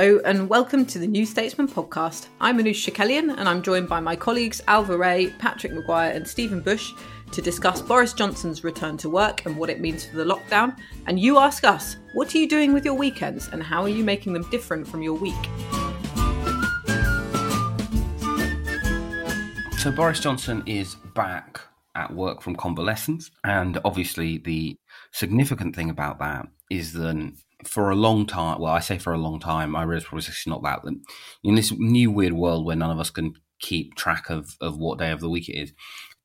Hello, and welcome to the New Statesman podcast. I'm Anoosh Chakelian, and I'm joined by my colleagues Ailbhe Rea, Patrick Maguire, and Stephen Bush to discuss Boris Johnson's return to work and what it means for the lockdown. And you ask us, what are you doing with your weekends, and how are you making them different from your week? So, Boris Johnson is back at work from convalescence, and obviously, the significant thing about that is that for a long time, well, I say for a long time, I realize probably it's not that. In this new weird world where none of us can keep track of, of what day of the week it is,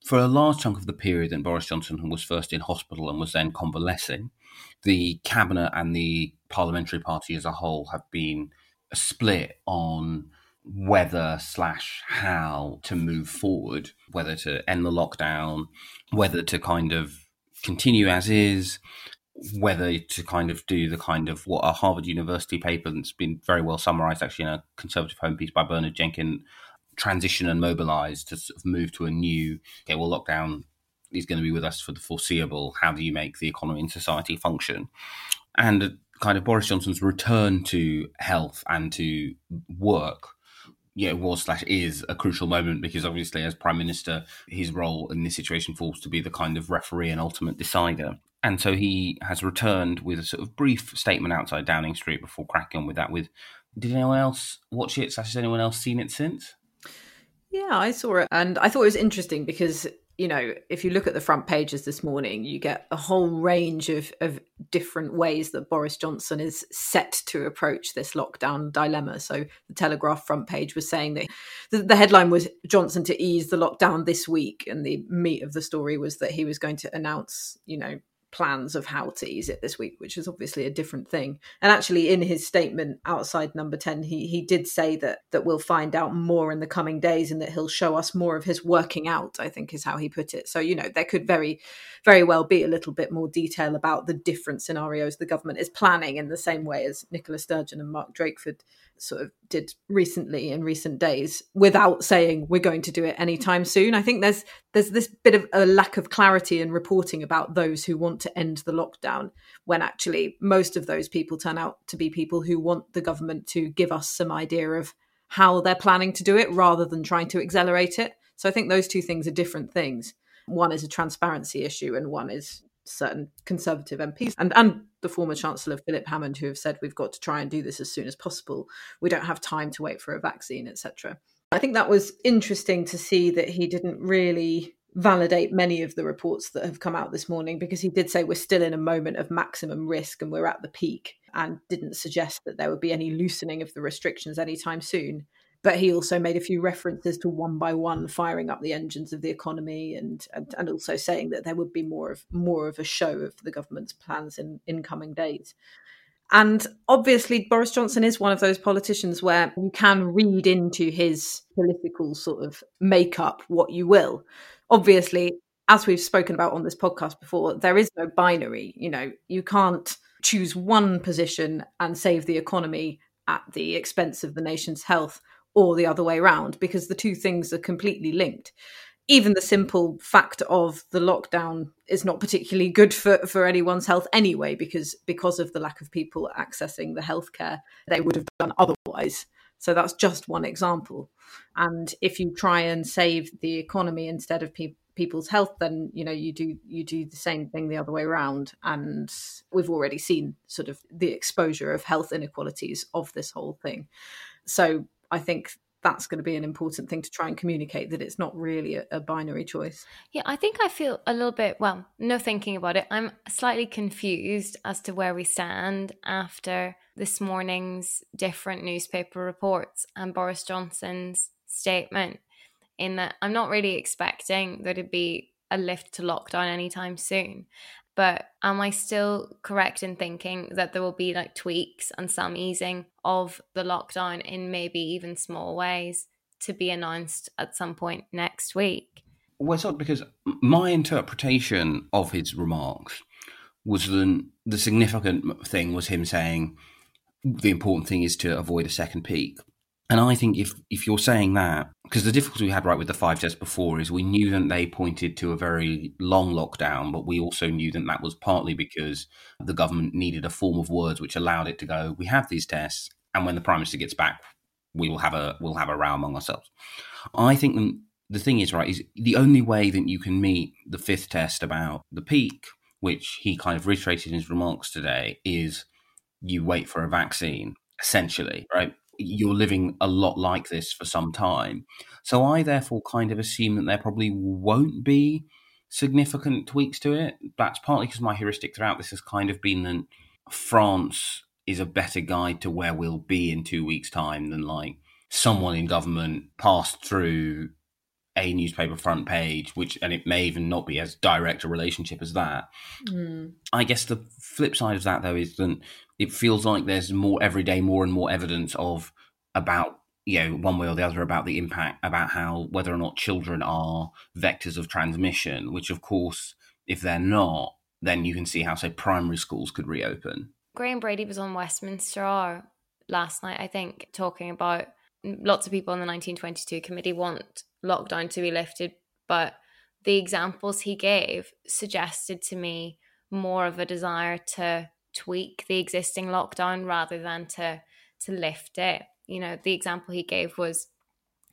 for a large chunk of the period that Boris Johnson was first in hospital and was then convalescing, the cabinet and the parliamentary party as a whole have been split on whether slash how to move forward, whether to end the lockdown, whether to kind of continue as is, whether to kind of do the kind of what a Harvard University paper that's been very well summarized actually in a conservative home piece by Bernard Jenkin transition and mobilize to sort of move to a new okay well lockdown is going to be with us for the foreseeable how do you make the economy and society function and kind of Boris Johnson's return to health and to work yeah, was slash is a crucial moment because obviously, as prime minister, his role in this situation falls to be the kind of referee and ultimate decider. And so he has returned with a sort of brief statement outside Downing Street before cracking on with that. With did anyone else watch it? Has anyone else seen it since? Yeah, I saw it, and I thought it was interesting because you know, if you look at the front pages this morning, you get a whole range of, of different ways that Boris Johnson is set to approach this lockdown dilemma. So the Telegraph front page was saying that the, the, headline was Johnson to ease the lockdown this week, and the meat of the story was that he was going to announce, you know, plans of how to ease it this week, which is obviously a different thing. And actually, in his statement outside Number Ten, he he did say that that we'll find out more in the coming days, and that he'll show us more of his working out. I think is how he put it. So you know, there could very very well be a little bit more detail about the different scenarios the government is planning, in the same way as Nicola Sturgeon and Mark Drakeford sort of did recently in recent days without saying we're going to do it anytime soon. I think there's there's this bit of a lack of clarity in reporting about those who want to end the lockdown when actually most of those people turn out to be people who want the government to give us some idea of how they're planning to do it rather than trying to accelerate it. So I think those two things are different things. One is a transparency issue and one is certain Conservative MPs and, and the former Chancellor Philip Hammond, who have said we've got to try and do this as soon as possible. We don't have time to wait for a vaccine, etc. I think that was interesting to see that he didn't really validate many of the reports that have come out this morning because he did say we're still in a moment of maximum risk and we're at the peak and didn't suggest that there would be any loosening of the restrictions anytime soon but he also made a few references to one by one firing up the engines of the economy and, and, and also saying that there would be more of more of a show of the government's plans in, in coming days. And obviously, Boris Johnson is one of those politicians where you can read into his political sort of makeup what you will. Obviously, as we've spoken about on this podcast before, there is no binary. You know, you can't choose one position and save the economy at the expense of the nation's health or the other way around because the two things are completely linked. Even the simple fact of the lockdown is not particularly good for, for anyone's health anyway because because of the lack of people accessing the healthcare they would have done otherwise. So that's just one example. And if you try and save the economy instead of pe- people's health then you know you do you do the same thing the other way around. And we've already seen sort of the exposure of health inequalities of this whole thing. So I think that's going to be an important thing to try and communicate that it's not really a, a, binary choice. Yeah, I think I feel a little bit, well, no thinking about it. I'm slightly confused as to where we stand after this morning's different newspaper reports and Boris Johnson's statement, in that I'm not really expecting there to be a lift to lockdown anytime soon. But am I still correct in thinking that there will be like tweaks and some easing of the lockdown in maybe even small ways to be announced at some point next week? Well, it's odd because my interpretation of his remarks was that the significant thing was him saying the important thing is to avoid a second peak. And I think if if you're saying that, because the difficulty we had right with the five tests before is we knew that they pointed to a very long lockdown, but we also knew that that was partly because the government needed a form of words which allowed it to go. We have these tests, and when the prime minister gets back, we will have a we'll have a row among ourselves. I think the thing is right is the only way that you can meet the fifth test about the peak, which he kind of reiterated in his remarks today, is you wait for a vaccine essentially, right? You're living a lot like this for some time. So I therefore kind of assume that there probably won't be significant tweaks to it. That's partly because my heuristic throughout this has kind of been that France is a better guide to where we'll be in two weeks' time than like someone in government passed through a newspaper front page, which and it may even not be as direct a relationship as that. Mm. I guess the flip side of that though is that it feels like there's more every day, more and more evidence of about you know one way or the other about the impact about how whether or not children are vectors of transmission. Which, of course, if they're not, then you can see how say primary schools could reopen. Graham Brady was on Westminster last night, I think, talking about lots of people on the 1922 committee want lockdown to be lifted, but the examples he gave suggested to me more of a desire to tweak the existing lockdown rather than to to lift it. You know, the example he gave was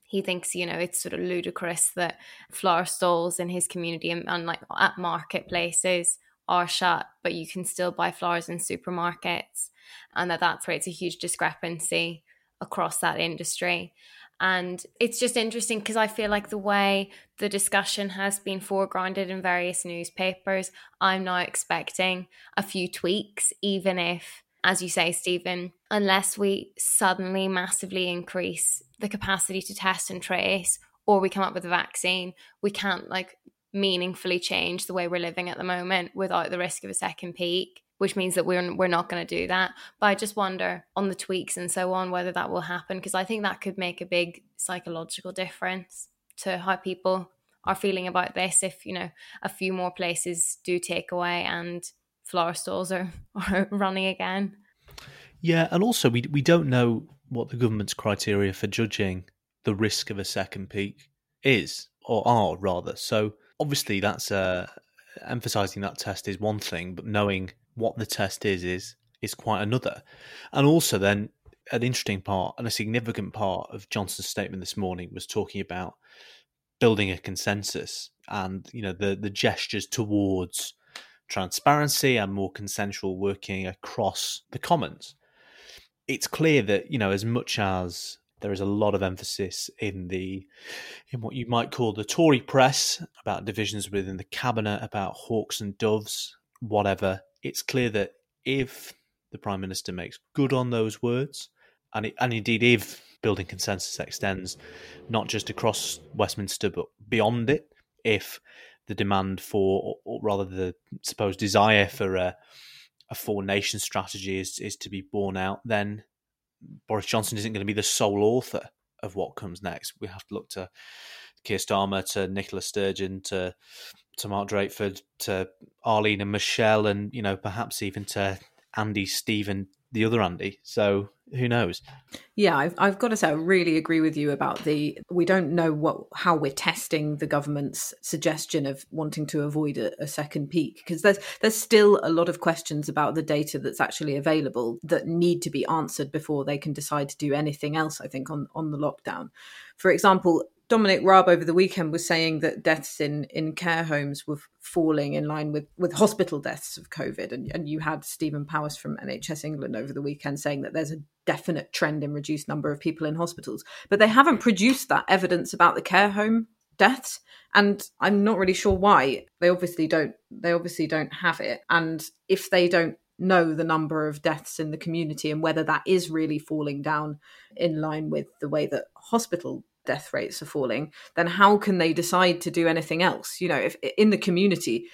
he thinks you know it's sort of ludicrous that flower stalls in his community and, and like at marketplaces are shut, but you can still buy flowers in supermarkets, and that that creates a huge discrepancy across that industry. And it's just interesting because I feel like the way the discussion has been foregrounded in various newspapers, I'm now expecting a few tweaks, even if, as you say, Stephen, unless we suddenly massively increase the capacity to test and trace or we come up with a vaccine, we can't like meaningfully change the way we're living at the moment without the risk of a second peak which means that we're we're not going to do that. But I just wonder on the tweaks and so on whether that will happen because I think that could make a big psychological difference to how people are feeling about this. If you know a few more places do take away and flower stalls are, are running again. Yeah, and also we we don't know what the government's criteria for judging the risk of a second peak is or are rather. So obviously that's uh, emphasizing that test is one thing, but knowing what the test is is is quite another. And also then an interesting part and a significant part of Johnson's statement this morning was talking about building a consensus and you know the the gestures towards transparency and more consensual working across the commons. It's clear that you know as much as there is a lot of emphasis in the in what you might call the Tory press about divisions within the cabinet about hawks and doves whatever it's clear that if the prime minister makes good on those words, and it, and indeed if building consensus extends not just across Westminster but beyond it, if the demand for, or rather the supposed desire for a, a four nation strategy is is to be borne out, then Boris Johnson isn't going to be the sole author of what comes next. We have to look to Keir Starmer, to Nicola Sturgeon, to to Mark Drakeford, to Arlene and Michelle, and you know perhaps even to Andy, Stephen, the other Andy. So who knows? Yeah, I've, I've got to say, I really agree with you about the. We don't know what how we're testing the government's suggestion of wanting to avoid a, a second peak because there's there's still a lot of questions about the data that's actually available that need to be answered before they can decide to do anything else. I think on on the lockdown, for example, Dominic Raab over the weekend was saying that deaths in, in care homes were falling in line with, with hospital deaths of COVID. And, and you had Stephen Powis from NHS England over the weekend saying that there's a definite trend in reduced number of people in hospitals. But they haven't produced that evidence about the care home deaths and i'm not really sure why they obviously don't they obviously don't have it and if they don't know the number of deaths in the community and whether that is really falling down in line with the way that hospital death rates are falling, then how can they decide to do anything else? You know, if in the community,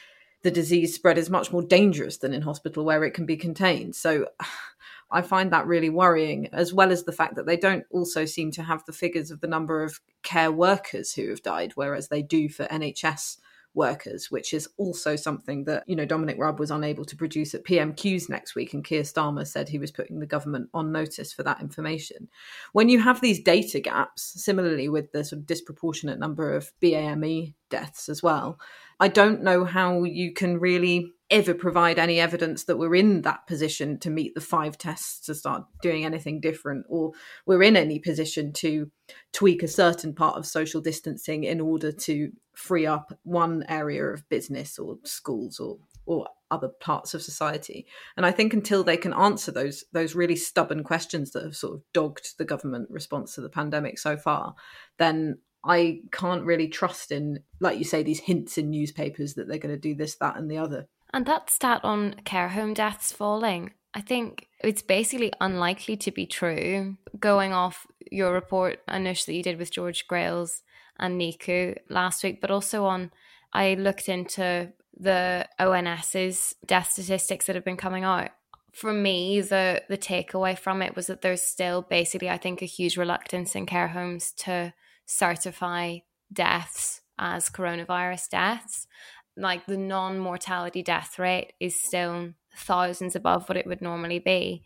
the disease spread is much more dangerous than in hospital where it can be contained. So I find that really worrying, as well as the fact that they don't also seem to have the figures of the number of care workers who have died, whereas they do for NHS workers, which is also something that, you know, Dominic Raab was unable to produce at PMQs next week. And Keir Starmer said he was putting the government on notice for that information. When you have these data gaps, similarly with the sort of disproportionate number of BAME deaths as well, I don't know how you can really ever provide any evidence that we're in that position to meet the five tests to start doing anything different or we're in any position to tweak a certain part of social distancing in order to free up one area of business or schools or or other parts of society and i think until they can answer those those really stubborn questions that have sort of dogged the government response to the pandemic so far then I can't really trust in, like you say, these hints in newspapers that they're going to do this, that, and the other. And that stat on care home deaths falling, I think it's basically unlikely to be true. Going off your report, Anoosh, that you did with George Grylls and Nicu last week, but also on, I looked into the ONS's death statistics that have been coming out. For me, the the takeaway from it was that there's still basically, I think, a huge reluctance in care homes to certify deaths as coronavirus deaths like the non mortality death rate is still thousands above what it would normally be.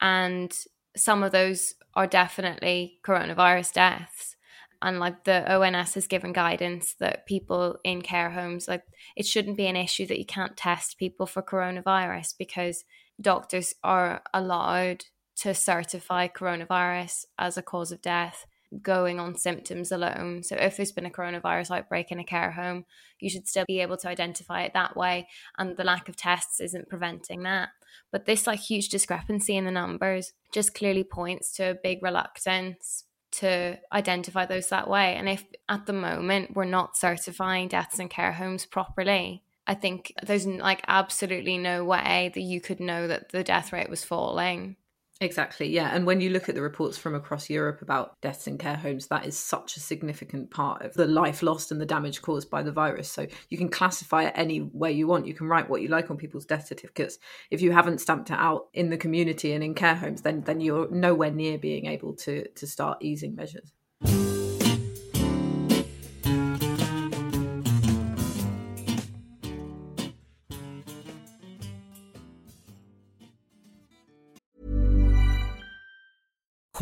And some of those are definitely coronavirus deaths. And like the ONS has given guidance that people in care homes, like it shouldn't be an issue that you can't test people for coronavirus because doctors are allowed to certify coronavirus as a cause of death going on symptoms alone. So if there's been a coronavirus outbreak in a care home, you should still be able to identify it that way. And the lack of tests isn't preventing that. But this like huge discrepancy in the numbers just clearly points to a big reluctance to identify those that way. And if at the moment we're not certifying deaths in care homes properly, I think there's like absolutely no way that you could know that the death rate was falling Exactly, yeah. And when you look at the reports from across Europe about deaths in care homes, that is such a significant part of the life lost and the damage caused by the virus. So you can classify it any way you want. You can write what you like on people's death certificates. If you haven't stamped it out in the community and in care homes, then then you're nowhere near being able to to start easing measures.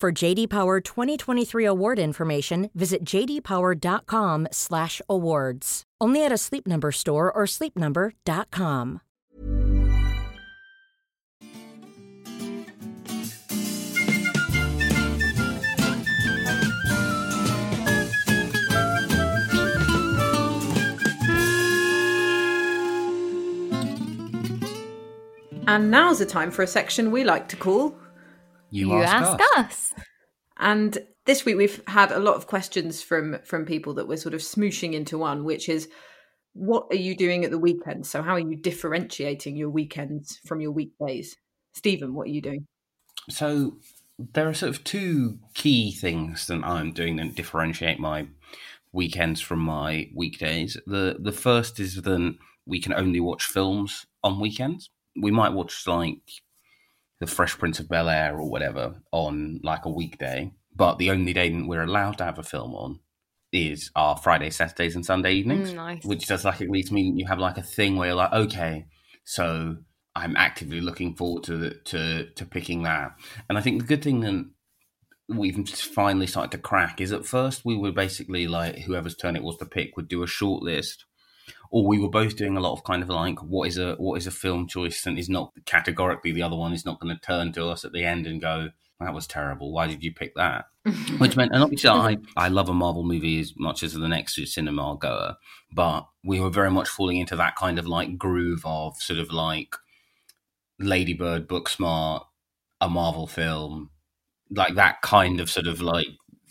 For JD Power 2023 award information, visit jdpower.com/awards. Only at a Sleep Number store or sleepnumber.com. And now's the time for a section we like to call You, You ask, ask us. us. And this week we've had a lot of questions from from people that we're sort of smooshing into one, which is what are you doing at the weekend? So how are you differentiating your weekends from your weekdays? Stephen, what are you doing? So there are sort of two key things that I'm doing that differentiate my weekends from my weekdays. The the first is that we can only watch films on weekends. We might watch like The Fresh Prince of Bel Air or whatever on like a weekday, but the only day that we're allowed to have a film on is our Friday, Saturdays, and Sunday evenings, Mm, nice. which does like at least mean you have like a thing where you're like, okay, so I'm actively looking forward to the, to to picking that. And I think the good thing that we've finally started to crack is at first we were basically like whoever's turn it was to pick would do a short list or we were both doing a lot of kind of like what is a what is a film choice and is not categorically the other one is not going to turn to us at the end and go that was terrible why did you pick that which meant and obviously I, I love a marvel movie as much as the next cinema goer but we were very much falling into that kind of like groove of sort of like ladybird booksmart a marvel film like that kind of sort of like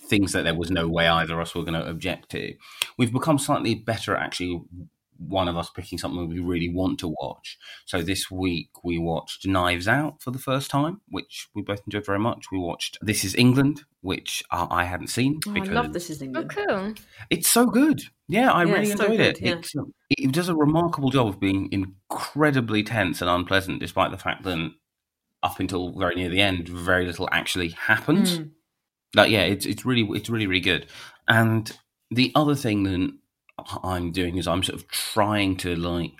things that there was no way either of us were going to object to. We've become slightly better at actually one of us picking something we really want to watch. So this week we watched Knives Out for the first time, which we both enjoyed very much. We watched This Is England, which uh, I hadn't seen. Oh, I because love this is Oh, England. cool. It's so good. Yeah, I Yeah, really it's so enjoyed good, it. yeah. It's, um, it does a remarkable job of being incredibly tense and unpleasant, despite the fact that up until very near the end, very little actually happens. Mm. Like, yeah, it's it's really it's really really good. And the other thing that I'm doing is I'm sort of trying to like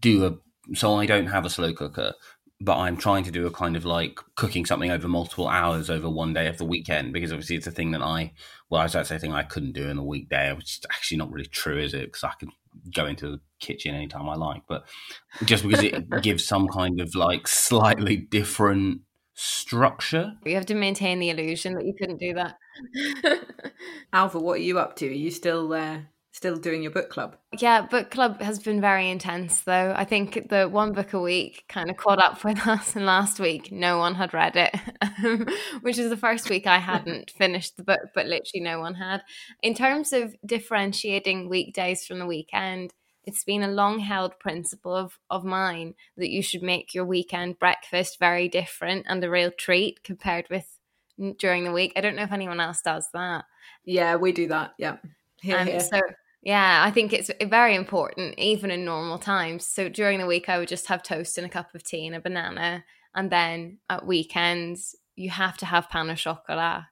do a so I don't have a slow cooker, but I'm trying to do a kind of like cooking something over multiple hours over one day of the weekend because obviously it's a thing that I well I was about to say a thing I couldn't do in the weekday, which is actually not really true, is it? Because I can go into the kitchen anytime I like, but just because it gives some kind of like slightly different structure. You have to maintain the illusion that you couldn't do that. Ailbhe, what are you up to? Are you still uh, still doing your book club? Yeah, book club has been very intense though. I think the one book a week kind of caught up with us, and last week no one had read it, which is the first week I hadn't finished the book, but literally no one had. In terms of differentiating weekdays from the weekend, it's been a long held principle of, of mine that you should make your weekend breakfast very different and a real treat compared with during the week. I don't know if anyone else does that. Yeah, we do that. Yeah. Here, Um, here. so yeah, I think it's very important, even in normal times. So during the week, I would just have toast and a cup of tea and a banana, and then at weekends, you have to have pain au chocolat.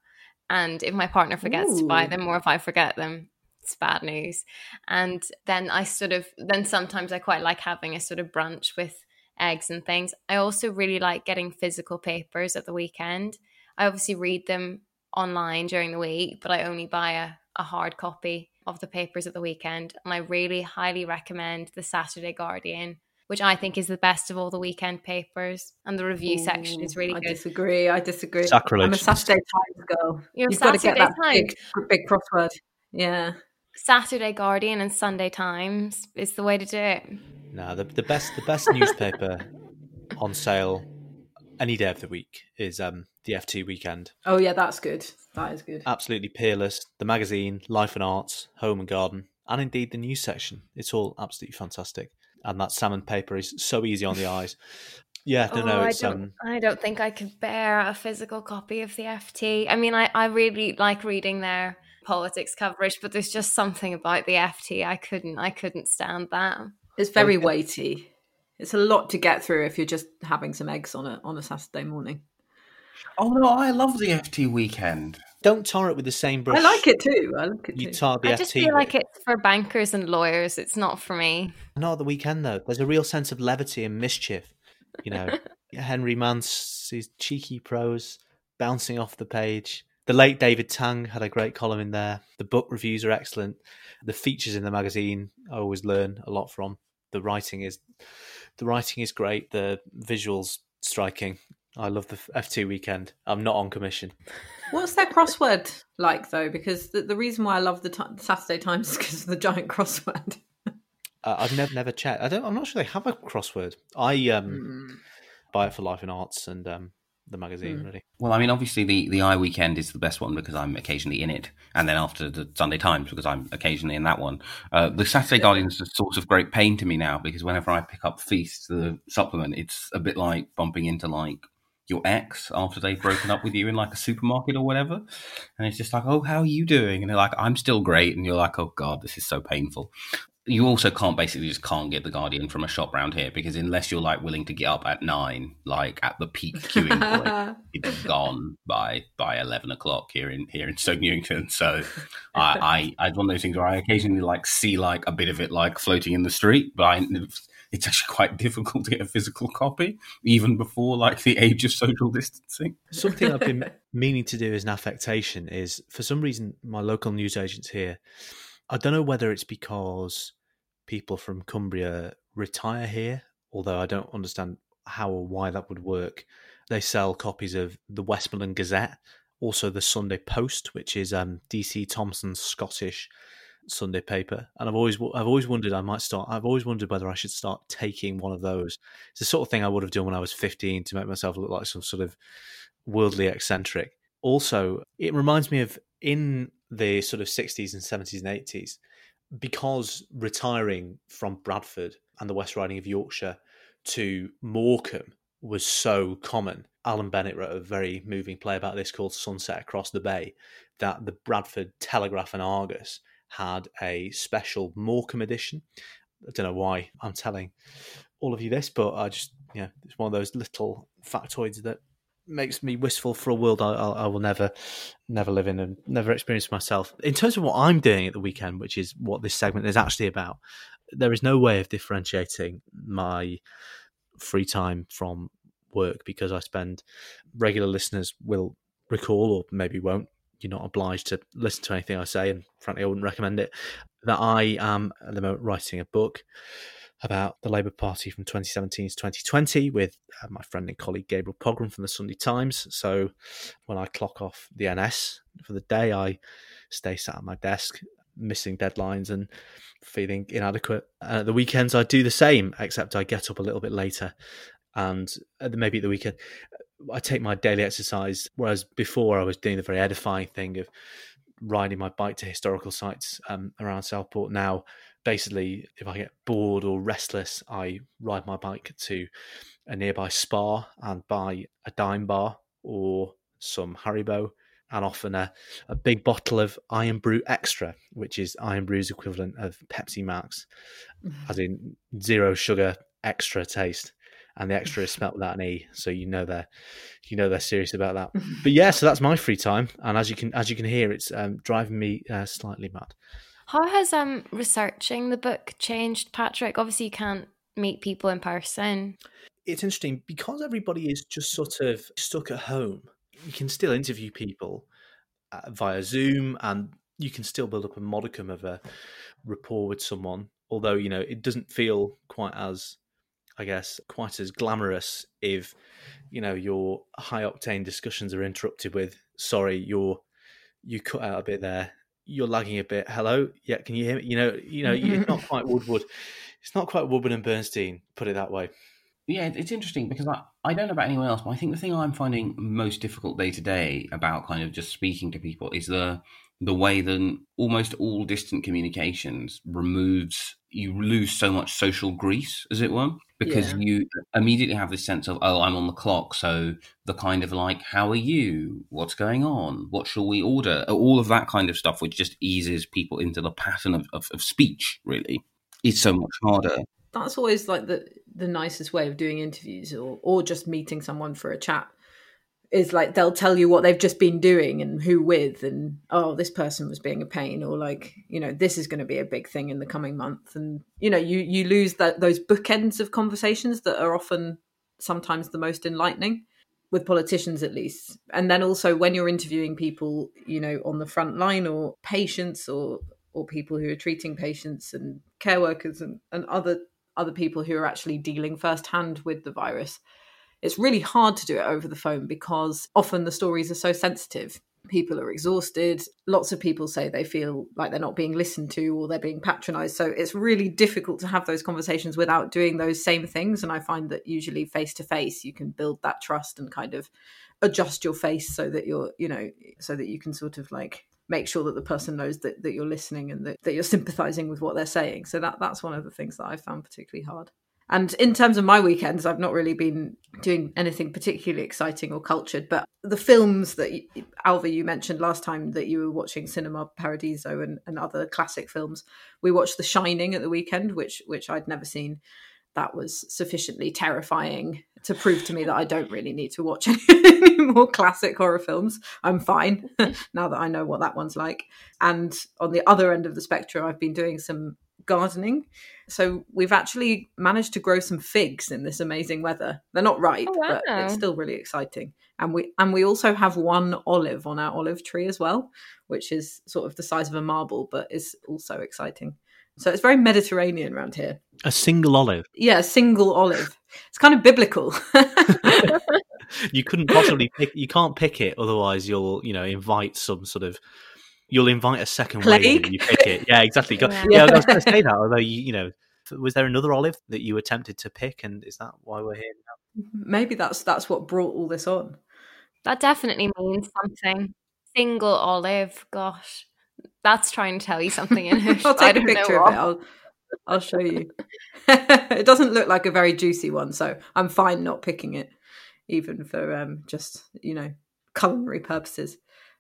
And if my partner forgets to buy them, or if I forget them, it's bad news. And then I sort of then sometimes I quite like having a sort of brunch with eggs and things. I also really like getting physical papers at the weekend. I obviously read them online during the week, but I only buy a, a hard copy of the papers at the weekend. And I really highly recommend the Saturday Guardian, which I think is the best of all the weekend papers. And the review section is really I good. disagree. I disagree. Sacrilege. I'm a Saturday Times girl. You're You've got to get that big, big crossword. Yeah. Saturday Guardian and Sunday Times is the way to do it. No, the, the best the best newspaper on sale any day of the week is um, the FT Weekend. Oh yeah, that's good. That is good. Absolutely peerless. The magazine, Life and Arts, Home and Garden, and indeed the news section. It's all absolutely fantastic. And that salmon paper is so easy on the eyes. Yeah, no, no, Oh, it's I don't, um, I don't think I could bear a physical copy of the FT. I mean, I, I really like reading their politics coverage, but there's just something about the FT I couldn't I couldn't stand that. It's very weighty. It's a lot to get through if you're just having some eggs on a on a Saturday morning. Oh no, I love the FT weekend. don't tar it with the same brush. I like it too. I like it You too. tar the I FT. just feel like with. it's for bankers and lawyers. It's not for me. Not the weekend though. There's a real sense of levity and mischief. You know, Henry Mance's cheeky prose bouncing off the page. The late David Tang had a great column in there. The book reviews are excellent. The features in the magazine I always learn a lot from. The writing is the writing is great. The visuals striking. I love the FT weekend. I'm not on commission. What's their crossword like though? Because the, the reason why I love the ti Saturday Times is because of the giant crossword. Uh, I've never never checked. I don't. I'm not sure they have a crossword. I um Hmm. buy it for Life and Arts and um the magazine. Mm. Really. Well, I mean, obviously the the I weekend is the best one because I'm occasionally in it, and then after the Sunday Times because I'm occasionally in that one. Uh, the Saturday Guardian is a source of great pain to me now because whenever I pick up Feast, the supplement, it's a bit like bumping into like your ex after they've broken up with you in like a supermarket or whatever, and it's just like, oh, how are you doing? And they're like, I'm still great, and you're like, oh god, this is so painful. you also can't basically just can't get the Guardian from a shop round here because unless you're like willing to get up at nine, like at the peak queuing point, it's gone by by eleven o'clock here in here in Stoke Newington. So I, I I one of those things where I occasionally like see like a bit of it like floating in the street, but I, it's actually quite difficult to get a physical copy even before like the age of social distancing. Something I've been meaning to do as an affectation is for some reason my local newsagents here I don't know whether it's because people from Cumbria retire here, although I don't understand how or why that would work. They sell copies of the Westmorland Gazette, also the Sunday Post, which is um, DC Thomson's Scottish Sunday paper, and I've always I've always wondered I might start. I've always wondered whether I should start taking one of those. It's the sort of thing I would have done when I was fifteen to make myself look like some sort of worldly eccentric. Also, it reminds me of in the sort of 60s and 70s and 80s, because retiring from Bradford and the West Riding of Yorkshire to Morecambe was so common. Alan Bennett wrote a very moving play about this called Sunset Across the Bay, that the Bradford Telegraph and Argus had a special Morecambe edition. I don't know why I'm telling all of you this, but I just, yeah, it's one of those little factoids that makes me wistful for a world I, I, I, will never, never live in and never experience myself. In terms of what I'm doing at the weekend, which is what this segment is actually about, there is no way of differentiating my free time from work because I spend. Regular listeners will recall, or maybe won't. You're not obliged to listen to anything I say, and frankly, I wouldn't recommend it. That I am at the moment writing a book about the Labour Party from 2017 to 2020 with uh, my friend and colleague Gabriel Pogrund from the Sunday Times. So when I clock off the NS for the day, I stay sat at my desk, missing deadlines and feeling inadequate. And at the weekends, I do the same, except I get up a little bit later. And maybe at the weekend, I take my daily exercise, whereas before I was doing the very edifying thing of riding my bike to historical sites um, around Southport. Now basically, if I get bored or restless, I ride my bike to a nearby spa and buy a dime bar or some Haribo and often a, a big bottle of Irn-Bru Extra, which is Irn-Bru's equivalent of Pepsi Max, mm-hmm. as in zero sugar, extra taste. And the extra is spelt without an e, so you know they're you know they're serious about that. But yeah, so that's my free time, and as you can as you can hear, it's um, driving me uh, slightly mad. How has um researching the book changed, Patrick? Obviously, you can't meet people in person. It's interesting because everybody is just sort of stuck at home. You can still interview people uh, via Zoom, and you can still build up a modicum of a rapport with someone. Although you know it doesn't feel quite as, I guess, quite as glamorous if you know your high octane discussions are interrupted with "Sorry, you're you cut out a bit there." you're lagging a bit. Hello, yeah, can you hear me? You know, you know, it's not quite Woodward. It's not quite Woodward and Bernstein. Put it that way. Yeah, it's interesting because I, I don't know about anyone else, but I think the thing I'm finding most difficult day to day about kind of just speaking to people is the the way that almost all distant communications removes you lose so much social grease, as it were because yeah. you immediately have this sense of oh i'm on the clock. So the kind of like how are you? What's going on? What shall we order? All of that kind of stuff which just eases people into the pattern of, of, of speech really it's so much harder. That's always like the the nicest way of doing interviews or or just meeting someone for a chat is like they'll tell you what they've just been doing and who with and oh this person was being a pain or like you know this is going to be a big thing in the coming month. And you know you you lose that those bookends of conversations that are often sometimes the most enlightening with politicians at least. And then also when you're interviewing people you know on the front line or patients or or people who are treating patients and care workers and, and other other people who are actually dealing firsthand with the virus it's really hard to do it over the phone because often the stories are so sensitive. People are exhausted. Lots of people say they feel like they're not being listened to or they're being patronized. So it's really difficult to have those conversations without doing those same things. And I find that usually face to face, you can build that trust and kind of adjust your face so that you're, you know, so that you can sort of like make sure that the person knows that, that you're listening and that, that you're sympathizing with what they're saying. So that that's one of the things that I found particularly hard And in terms of my weekends, I've not really been doing anything particularly exciting or cultured. But the films that Ailbhe you mentioned last time that you were watching Cinema Paradiso and, and other classic films, we watched The Shining at the weekend, which which I'd never seen. That was sufficiently terrifying to prove to me that I don't really need to watch any more classic horror films. I'm fine now that I know what that one's like. And on the other end of the spectrum, I've been doing some gardening. So we've actually managed to grow some figs in this amazing weather. They're not ripe, Oh, wow. but it's still really exciting. And we and we also have one olive on our olive tree as well, which is sort of the size of a marble, but is also exciting. So it's very Mediterranean around here. A single olive. Yeah, a single olive. It's kind of biblical. You couldn't possibly pick. You can't pick it, otherwise you'll you know invite some sort of. You'll invite a second wave Plague? when you pick it. Yeah, exactly. Yeah. yeah, I was going to say that. Although you, you know, was there another olive that you attempted to pick, and is that why we're here? Now? Maybe that's that's what brought all this on. That definitely means something. Single olive, gosh, that's trying to tell you something in it. I'll take a don't know picture of it. I'll I'll show you. it doesn't look like a very juicy one, so I'm fine not picking it, even for um, just you know culinary purposes.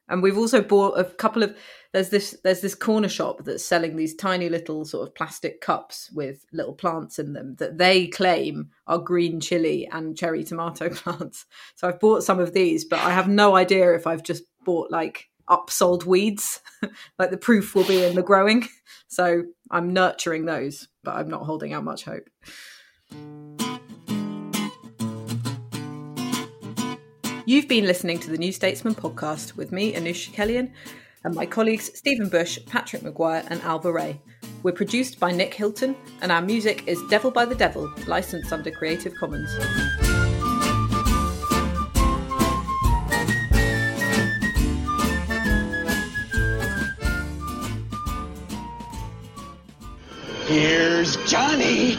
And we've also bought a couple of there's this there's this corner shop that's selling these tiny little sort of plastic cups with little plants in them that they claim are green chili and cherry tomato plants. So I've bought some of these, but I have no idea if I've just bought like upsold weeds. like the proof will be in the growing. So I'm nurturing those, but I'm not holding out much hope. You've been listening to the New Statesman podcast with me, Anoosh Chakelian, and my colleagues Stephen Bush, Patrick Maguire, and Ailbhe Rea. We're produced by Nick Hilton, and our music is Devil by the Devil, licensed under Creative Commons. Here's Johnny.